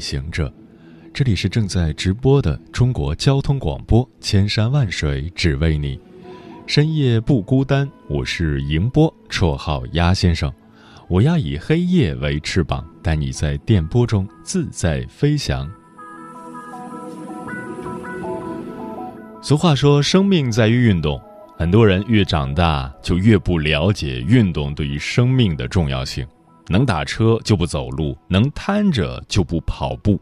行者，这里是正在直播的中国交通广播，千山万水只为你，深夜不孤单。我是迎波，绰号鸭先生。我要以黑夜为翅膀，带你在电波中自在飞翔。俗话说，生命在于运动。很多人越长大，就越不了解运动对于生命的重要性。能打车就不走路，能瘫着就不跑步，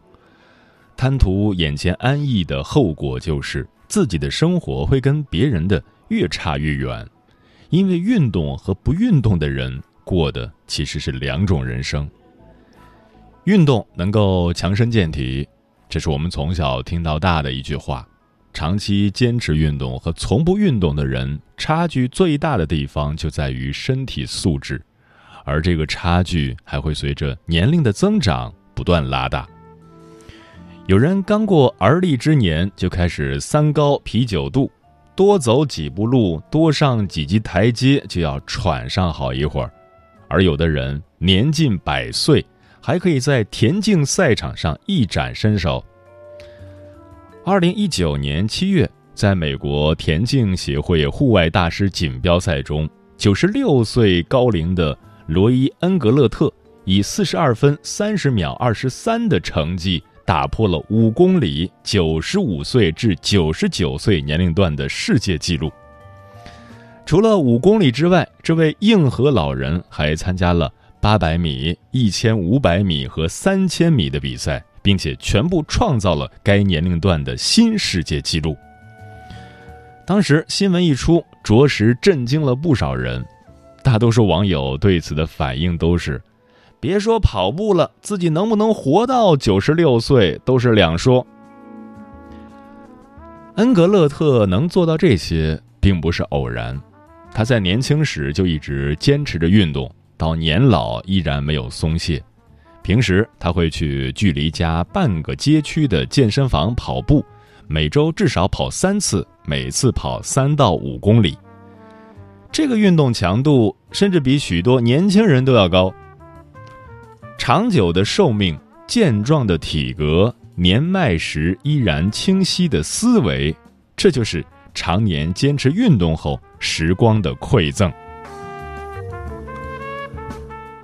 贪图眼前安逸的后果就是自己的生活会跟别人的越差越远。因为运动和不运动的人过的其实是两种人生。运动能够强身健体，这是我们从小听到大的一句话。长期坚持运动和从不运动的人差距最大的地方就在于身体素质。而这个差距还会随着年龄的增长不断拉大。有人刚过而立之年就开始三高啤酒肚，多走几步路，多上几级台阶就要喘上好一会儿；而有的人年近百岁，还可以在田径赛场上一展身手。二零一九年七月，在美国田径协会户外大师锦标赛中，九十六岁高龄的。罗伊·恩格勒特以四十二分三十秒二十三的成绩打破了五公里九十五岁至九十九岁年龄段的世界纪录。除了五公里之外，这位硬核老人还参加了八百米、一千五百米和三千米的比赛，并且全部创造了该年龄段的新世界纪录。当时新闻一出，着实震惊了不少人。大多数网友对此的反应都是：“别说跑步了，自己能不能活到九十六岁都是两说。”恩格勒特能做到这些，并不是偶然。他在年轻时就一直坚持着运动，到年老依然没有松懈。平时他会去距离家半个街区的健身房跑步，每周至少跑三次，每次跑三到五公里。这个运动强度甚至比许多年轻人都要高。长久的寿命、健壮的体格、年迈时依然清晰的思维，这就是常年坚持运动后时光的馈赠。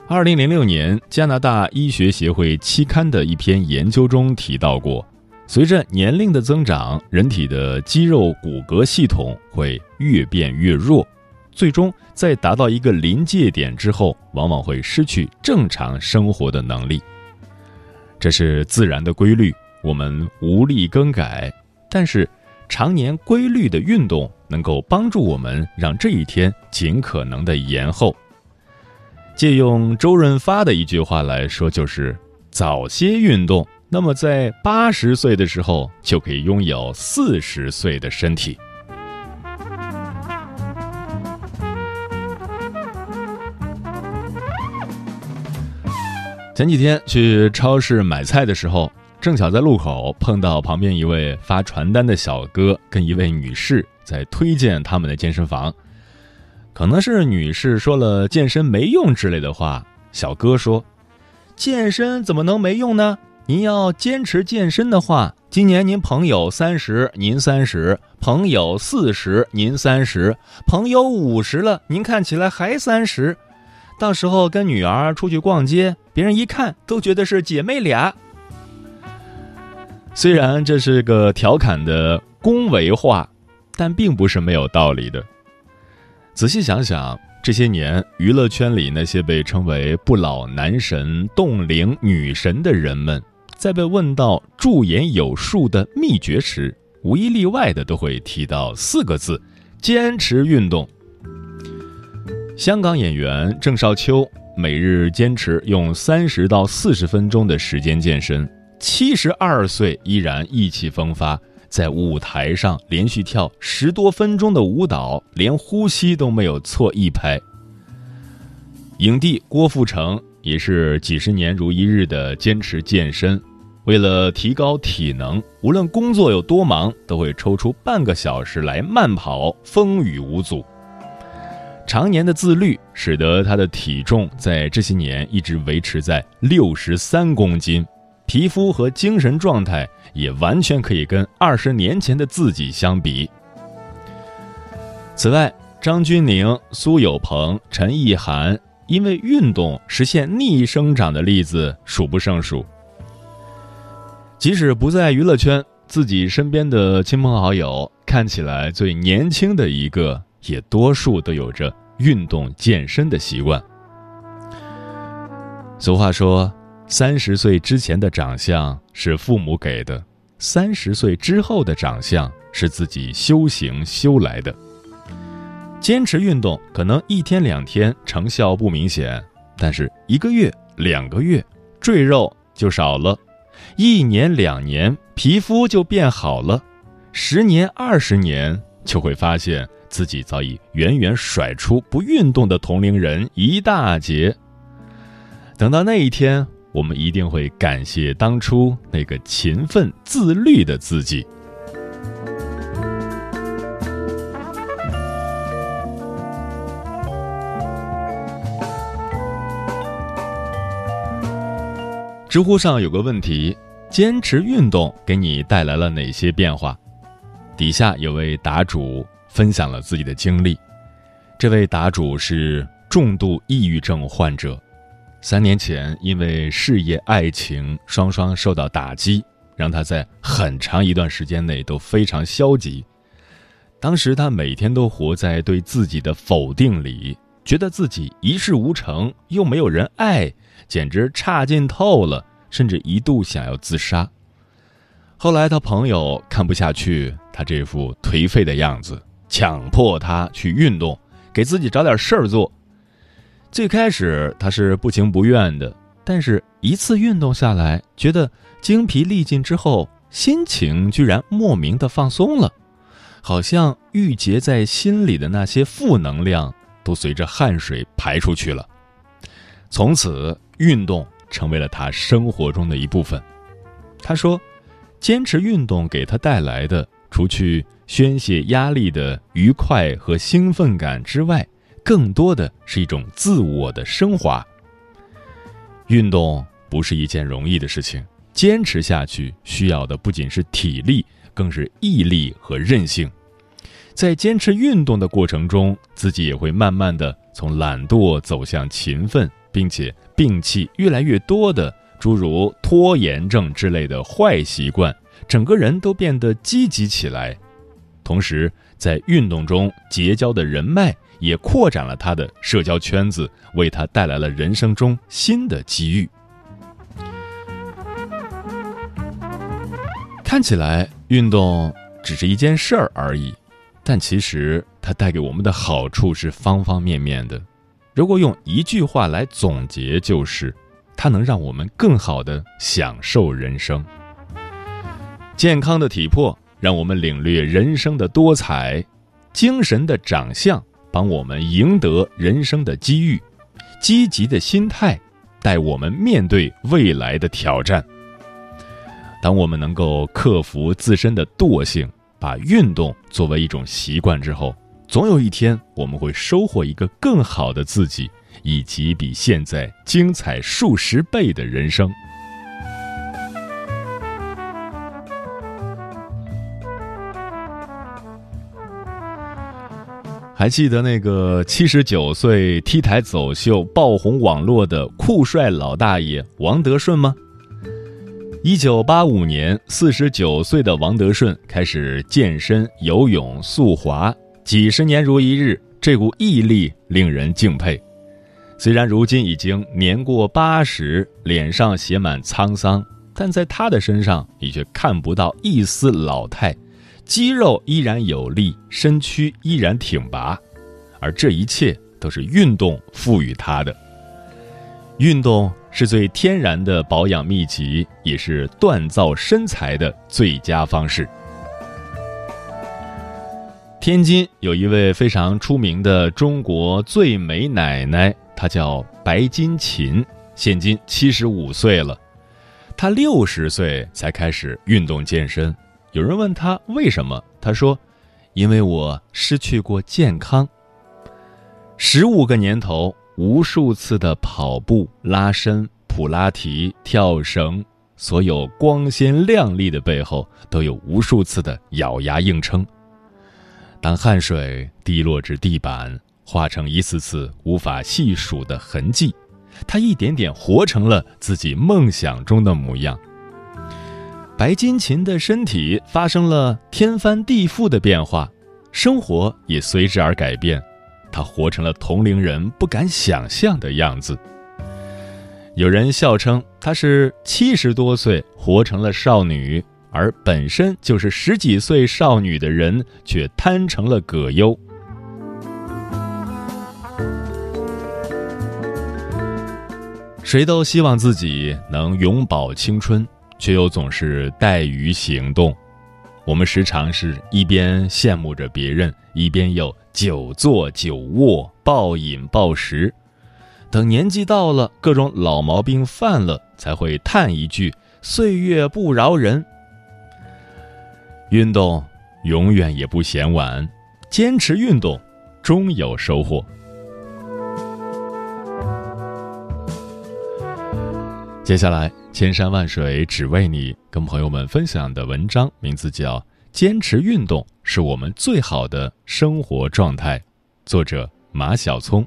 二零零六年，加拿大医学协会期刊的一篇研究中提到过，随着年龄的增长，人体的肌肉骨骼系统会越变越弱。最终在达到一个临界点之后，往往会失去正常生活的能力。这是自然的规律，我们无力更改。但是，常年规律的运动能够帮助我们让这一天尽可能的延后。借用周润发的一句话来说，就是早些运动，那么在八十岁的时候就可以拥有四十岁的身体。前几天去超市买菜的时候，正巧在路口碰到旁边一位发传单的小哥跟一位女士在推荐他们的健身房。可能是女士说了健身没用之类的话，小哥说：“健身怎么能没用呢？您要坚持健身的话，今年您朋友三十，您三十；朋友四十，您三十；朋友五十了，您看起来还三十。”到时候跟女儿出去逛街，别人一看都觉得是姐妹俩。虽然这是个调侃的恭维话，但并不是没有道理的。仔细想想，这些年娱乐圈里那些被称为“不老男神”“冻龄女神”的人们，在被问到驻颜有术的秘诀时，无一例外的都会提到四个字：坚持运动。香港演员郑少秋每日坚持用三十到四十分钟的时间健身，七十二岁依然意气风发，在舞台上连续跳十多分钟的舞蹈，连呼吸都没有错一拍。影帝郭富城也是几十年如一日的坚持健身，为了提高体能，无论工作有多忙，都会抽出半个小时来慢跑，风雨无阻。常年的自律，使得他的体重在这些年一直维持在六十三公斤，皮肤和精神状态也完全可以跟二十年前的自己相比。此外，张钧甯、苏有朋、陈意涵因为运动实现逆生长的例子数不胜数。即使不在娱乐圈，自己身边的亲朋好友看起来最年轻的一个。也多数都有着运动健身的习惯。俗话说：“三十岁之前的长相是父母给的，三十岁之后的长相是自己修行修来的。”坚持运动可能一天两天成效不明显，但是一个月、两个月，赘肉就少了；一年、两年，皮肤就变好了；十年、二十年，就会发现。自己早已远远甩出不运动的同龄人一大截。等到那一天，我们一定会感谢当初那个勤奋自律的自己。知乎上有个问题：坚持运动给你带来了哪些变化？底下有位答主。分享了自己的经历，这位答主是重度抑郁症患者，三年前因为事业爱情双双受到打击，让他在很长一段时间内都非常消极。当时他每天都活在对自己的否定里，觉得自己一事无成，又没有人爱，简直差劲透了，甚至一度想要自杀。后来他朋友看不下去他这副颓废的样子。强迫他去运动，给自己找点事儿做。最开始他是不情不愿的，但是一次运动下来，觉得精疲力尽之后，心情居然莫名的放松了，好像郁结在心里的那些负能量都随着汗水排出去了。从此，运动成为了他生活中的一部分。他说，坚持运动给他带来的，除去宣泄压力的愉快和兴奋感之外，更多的是一种自我的升华。运动不是一件容易的事情，坚持下去需要的不仅是体力，更是毅力和韧性。在坚持运动的过程中，自己也会慢慢的从懒惰走向勤奋，并且摒弃越来越多的诸如拖延症之类的坏习惯，整个人都变得积极起来。同时，在运动中结交的人脉也扩展了他的社交圈子，为他带来了人生中新的机遇。看起来运动只是一件事儿而已，但其实它带给我们的好处是方方面面的。如果用一句话来总结，就是它能让我们更好的享受人生。健康的体魄。让我们领略人生的多彩，精神的长相帮我们赢得人生的机遇，积极的心态带我们面对未来的挑战。当我们能够克服自身的惰性，把运动作为一种习惯之后，总有一天我们会收获一个更好的自己，以及比现在精彩数十倍的人生。还记得那个七十九岁 T 台走秀爆红网络的酷帅老大爷王德顺吗？一九八五年，四十九岁的王德顺开始健身、游泳、速滑，几十年如一日，这股毅力令人敬佩。虽然如今已经年过八十，脸上写满沧桑，但在他的身上，你却看不到一丝老态。肌肉依然有力，身躯依然挺拔，而这一切都是运动赋予他的。运动是最天然的保养秘籍，也是锻造身材的最佳方式。天津有一位非常出名的中国最美奶奶，她叫白金琴，现今七十五岁了。她六十岁才开始运动健身。有人问他为什么，他说：“因为我失去过健康。十五个年头，无数次的跑步、拉伸、普拉提、跳绳，所有光鲜亮丽的背后，都有无数次的咬牙硬撑。”当汗水滴落至地板，化成一次次无法细数的痕迹，他一点点活成了自己梦想中的模样。白金琴的身体发生了天翻地覆的变化，生活也随之而改变，他活成了同龄人不敢想象的样子。有人笑称她是七十多岁活成了少女。而本身就是十几岁少女的人，却摊成了葛优。谁都希望自己能永葆青春，却又总是怠于行动。我们时常是一边羡慕着别人，一边又久坐久卧、暴饮暴食。等年纪到了，各种老毛病犯了，才会叹一句：“岁月不饶人。”运动永远也不嫌晚，坚持运动，终有收获。接下来，千山万水只为你，跟朋友们分享的文章名字叫《坚持运动是我们最好的生活状态》，作者马晓聪。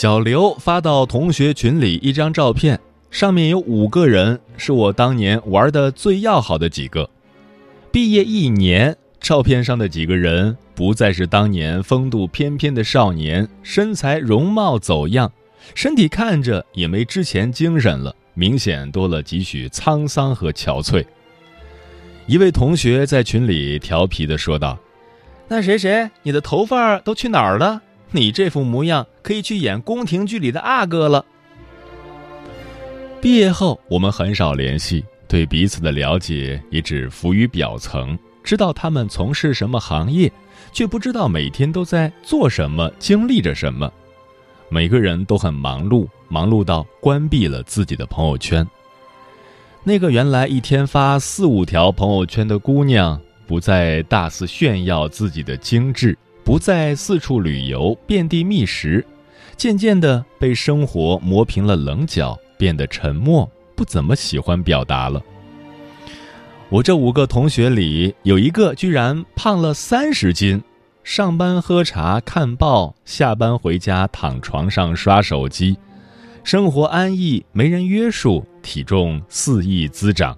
小刘发到同学群里一张照片，上面有五个人，是我当年玩的最要好的几个。毕业一年，照片上的几个人不再是当年风度翩翩的少年，身材容貌走样，身体看着也没之前精神了，明显多了几许沧桑和憔悴。一位同学在群里调皮的说道：“那谁谁，你的头发都去哪儿了？”你这副模样可以去演宫廷剧里的阿哥了。毕业后，我们很少联系，对彼此的了解也只浮于表层，知道他们从事什么行业，却不知道每天都在做什么，经历着什么。每个人都很忙碌，忙碌到关闭了自己的朋友圈。那个原来一天发四五条朋友圈的姑娘，不再大肆炫耀自己的精致。不再四处旅游，遍地觅食，渐渐的被生活磨平了棱角，变得沉默，不怎么喜欢表达了。我这五个同学里，有一个居然胖了三十斤，上班喝茶看报，下班回家躺床上刷手机，生活安逸，没人约束，体重肆意滋长。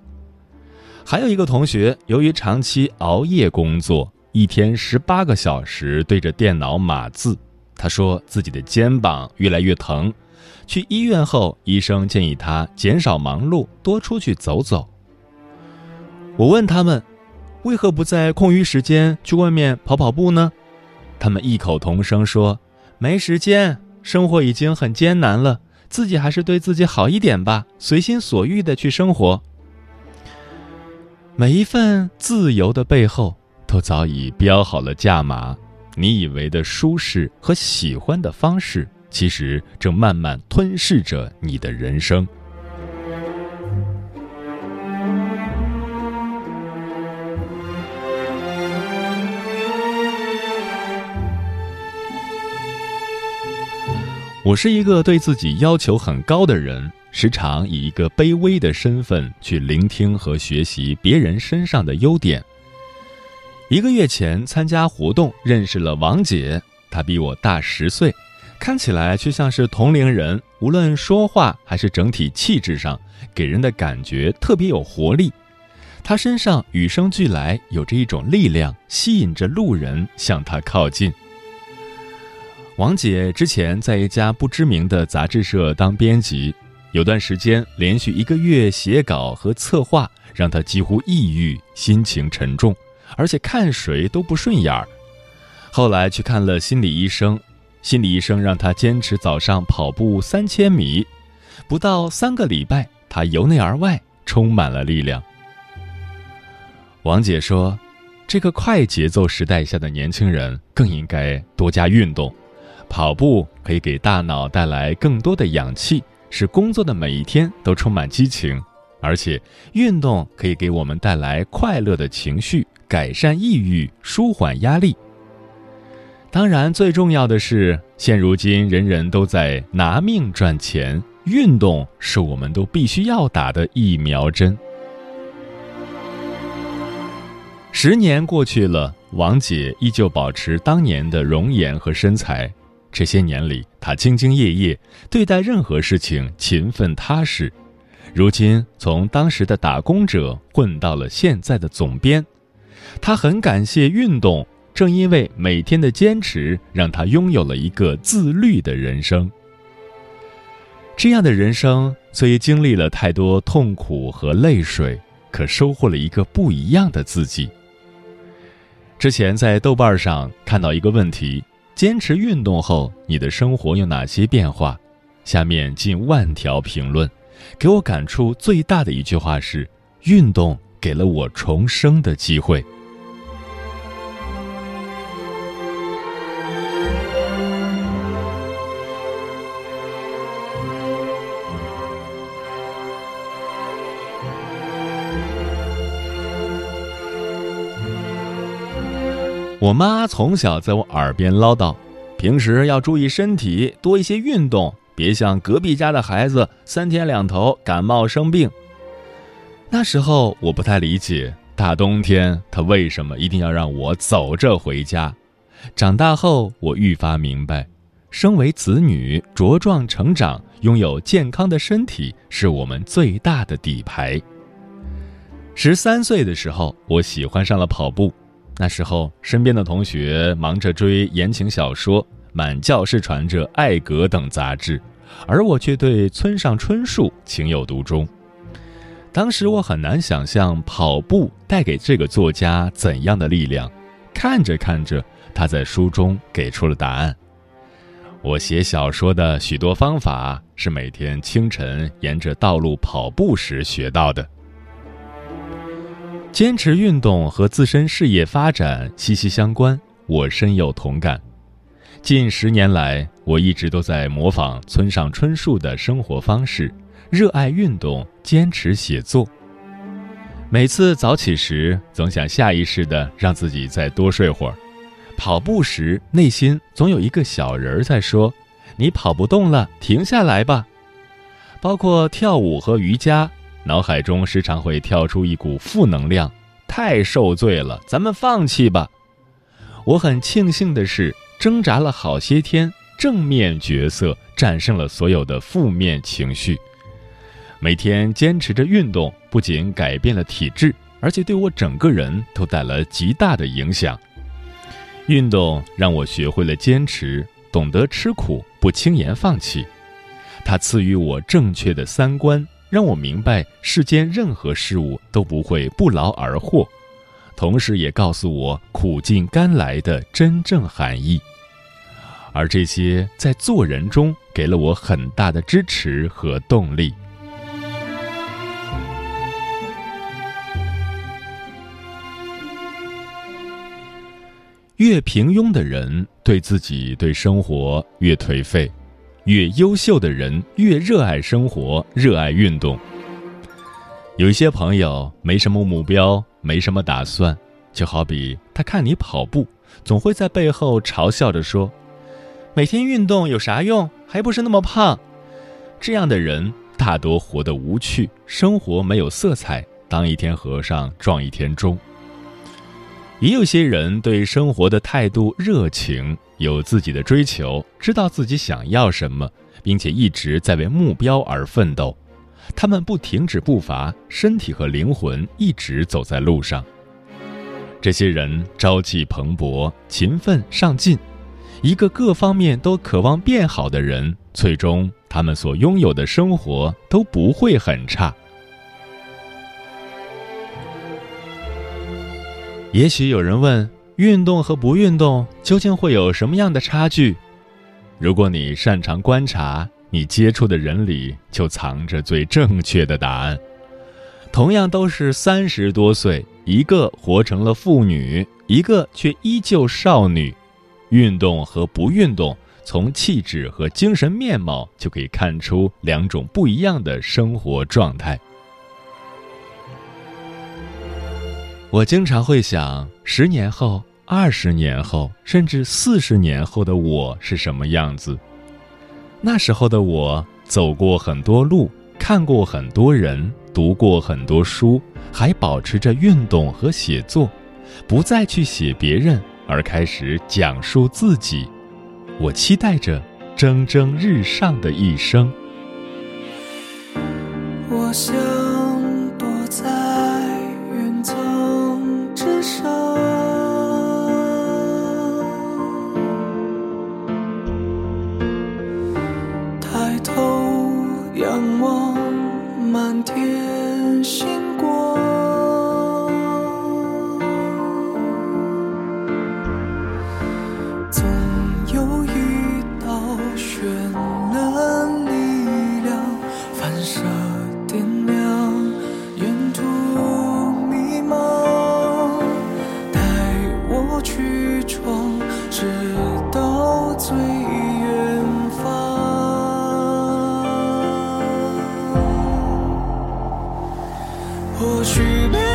还有一个同学，由于长期熬夜工作。一天十八个小时对着电脑码字，他说自己的肩膀越来越疼，去医院后，医生建议他减少忙碌，多出去走走。我问他们，为何不在空余时间去外面跑跑步呢？他们异口同声说：“没时间，生活已经很艰难了，自己还是对自己好一点吧，随心所欲的去生活。”每一份自由的背后。都早已标好了价码，你以为的舒适和喜欢的方式，其实正慢慢吞噬着你的人生。我是一个对自己要求很高的人，时常以一个卑微的身份去聆听和学习别人身上的优点。一个月前参加活动认识了王姐，她比我大十岁，看起来却像是同龄人，无论说话还是整体气质上，给人的感觉特别有活力。她身上与生俱来有着一种力量，吸引着路人向她靠近。王姐之前在一家不知名的杂志社当编辑，有段时间连续一个月写稿和策划，让她几乎抑郁，心情沉重，而且看谁都不顺眼儿。后来去看了心理医生，心理医生让他坚持早上跑步三千米，不到三个礼拜，他由内而外充满了力量。王姐说：“这个快节奏时代下的年轻人更应该多加运动，跑步可以给大脑带来更多的氧气，使工作的每一天都充满激情。而且，运动可以给我们带来快乐的情绪，改善抑郁，舒缓压力。当然，最重要的是，现如今人人都在拿命赚钱，运动是我们都必须要打的疫苗针。”十年过去了，王姐依旧保持当年的容颜和身材。这些年里，她兢兢业业，对待任何事情勤奋踏实。如今，从当时的打工者混到了现在的总编，他很感谢运动。正因为每天的坚持，让他拥有了一个自律的人生。这样的人生，虽经历了太多痛苦和泪水，可收获了一个不一样的自己。之前在豆瓣上看到一个问题：坚持运动后，你的生活有哪些变化？下面近万条评论，给我感触最大的一句话是：运动给了我重生的机会。我妈从小在我耳边唠叨，平时要注意身体，多一些运动，别像隔壁家的孩子三天两头感冒生病。那时候我不太理解，大冬天他为什么一定要让我走着回家。长大后我愈发明白，身为子女茁壮成长，拥有健康的身体是我们最大的底牌。十三岁的时候，我喜欢上了跑步。那时候，身边的同学忙着追言情小说，满教室传着《艾格》等杂志，而我却对村上春树情有独钟。当时我很难想象跑步带给这个作家怎样的力量。看着看着，他在书中给出了答案。我写小说的许多方法是每天清晨沿着道路跑步时学到的。坚持运动和自身事业发展息息相关，我深有同感。近十年来，我一直都在模仿村上春树的生活方式，热爱运动，坚持写作。每次早起时，总想下意识的让自己再多睡会儿；跑步时，内心总有一个小人在说：“你跑不动了，停下来吧。”包括跳舞和瑜伽。脑海中时常会跳出一股负能量，太受罪了，咱们放弃吧。我很庆幸的是，挣扎了好些天，正面角色战胜了所有的负面情绪。每天坚持着运动，不仅改变了体质，而且对我整个人都带来极大的影响。运动让我学会了坚持，懂得吃苦，不轻言放弃。它赐予我正确的三观。让我明白世间任何事物都不会不劳而获，同时也告诉我苦尽甘来的真正含义。而这些在做人中给了我很大的支持和动力。越平庸的人，对自己、对生活越颓废。越优秀的人越热爱生活，热爱运动。有一些朋友没什么目标，没什么打算，就好比他看你跑步，总会在背后嘲笑着说：“每天运动有啥用？还不是那么胖。”这样的人大多活得无趣，生活没有色彩，当一天和尚撞一天钟。也有些人对生活的态度热情，有自己的追求，知道自己想要什么，并且一直在为目标而奋斗。他们不停止步伐，身体和灵魂一直走在路上。这些人朝气蓬勃、勤奋上进，一个各方面都渴望变好的人，最终他们所拥有的生活都不会很差。也许有人问：运动和不运动究竟会有什么样的差距？如果你擅长观察。你接触的人里就藏着最正确的答案。同样都是三十多岁，一个活成了妇女，一个却依旧少女。运动和不运动，从气质和精神面貌就可以看出两种不一样的生活状态。我经常会想，十年后、二十年后，甚至四十年后的我是什么样子。那时候的我走过很多路，看过很多人，读过很多书，还保持着运动和写作，不再去写别人，而开始讲述自己。我期待着蒸蒸日上的一生。我想。不许悲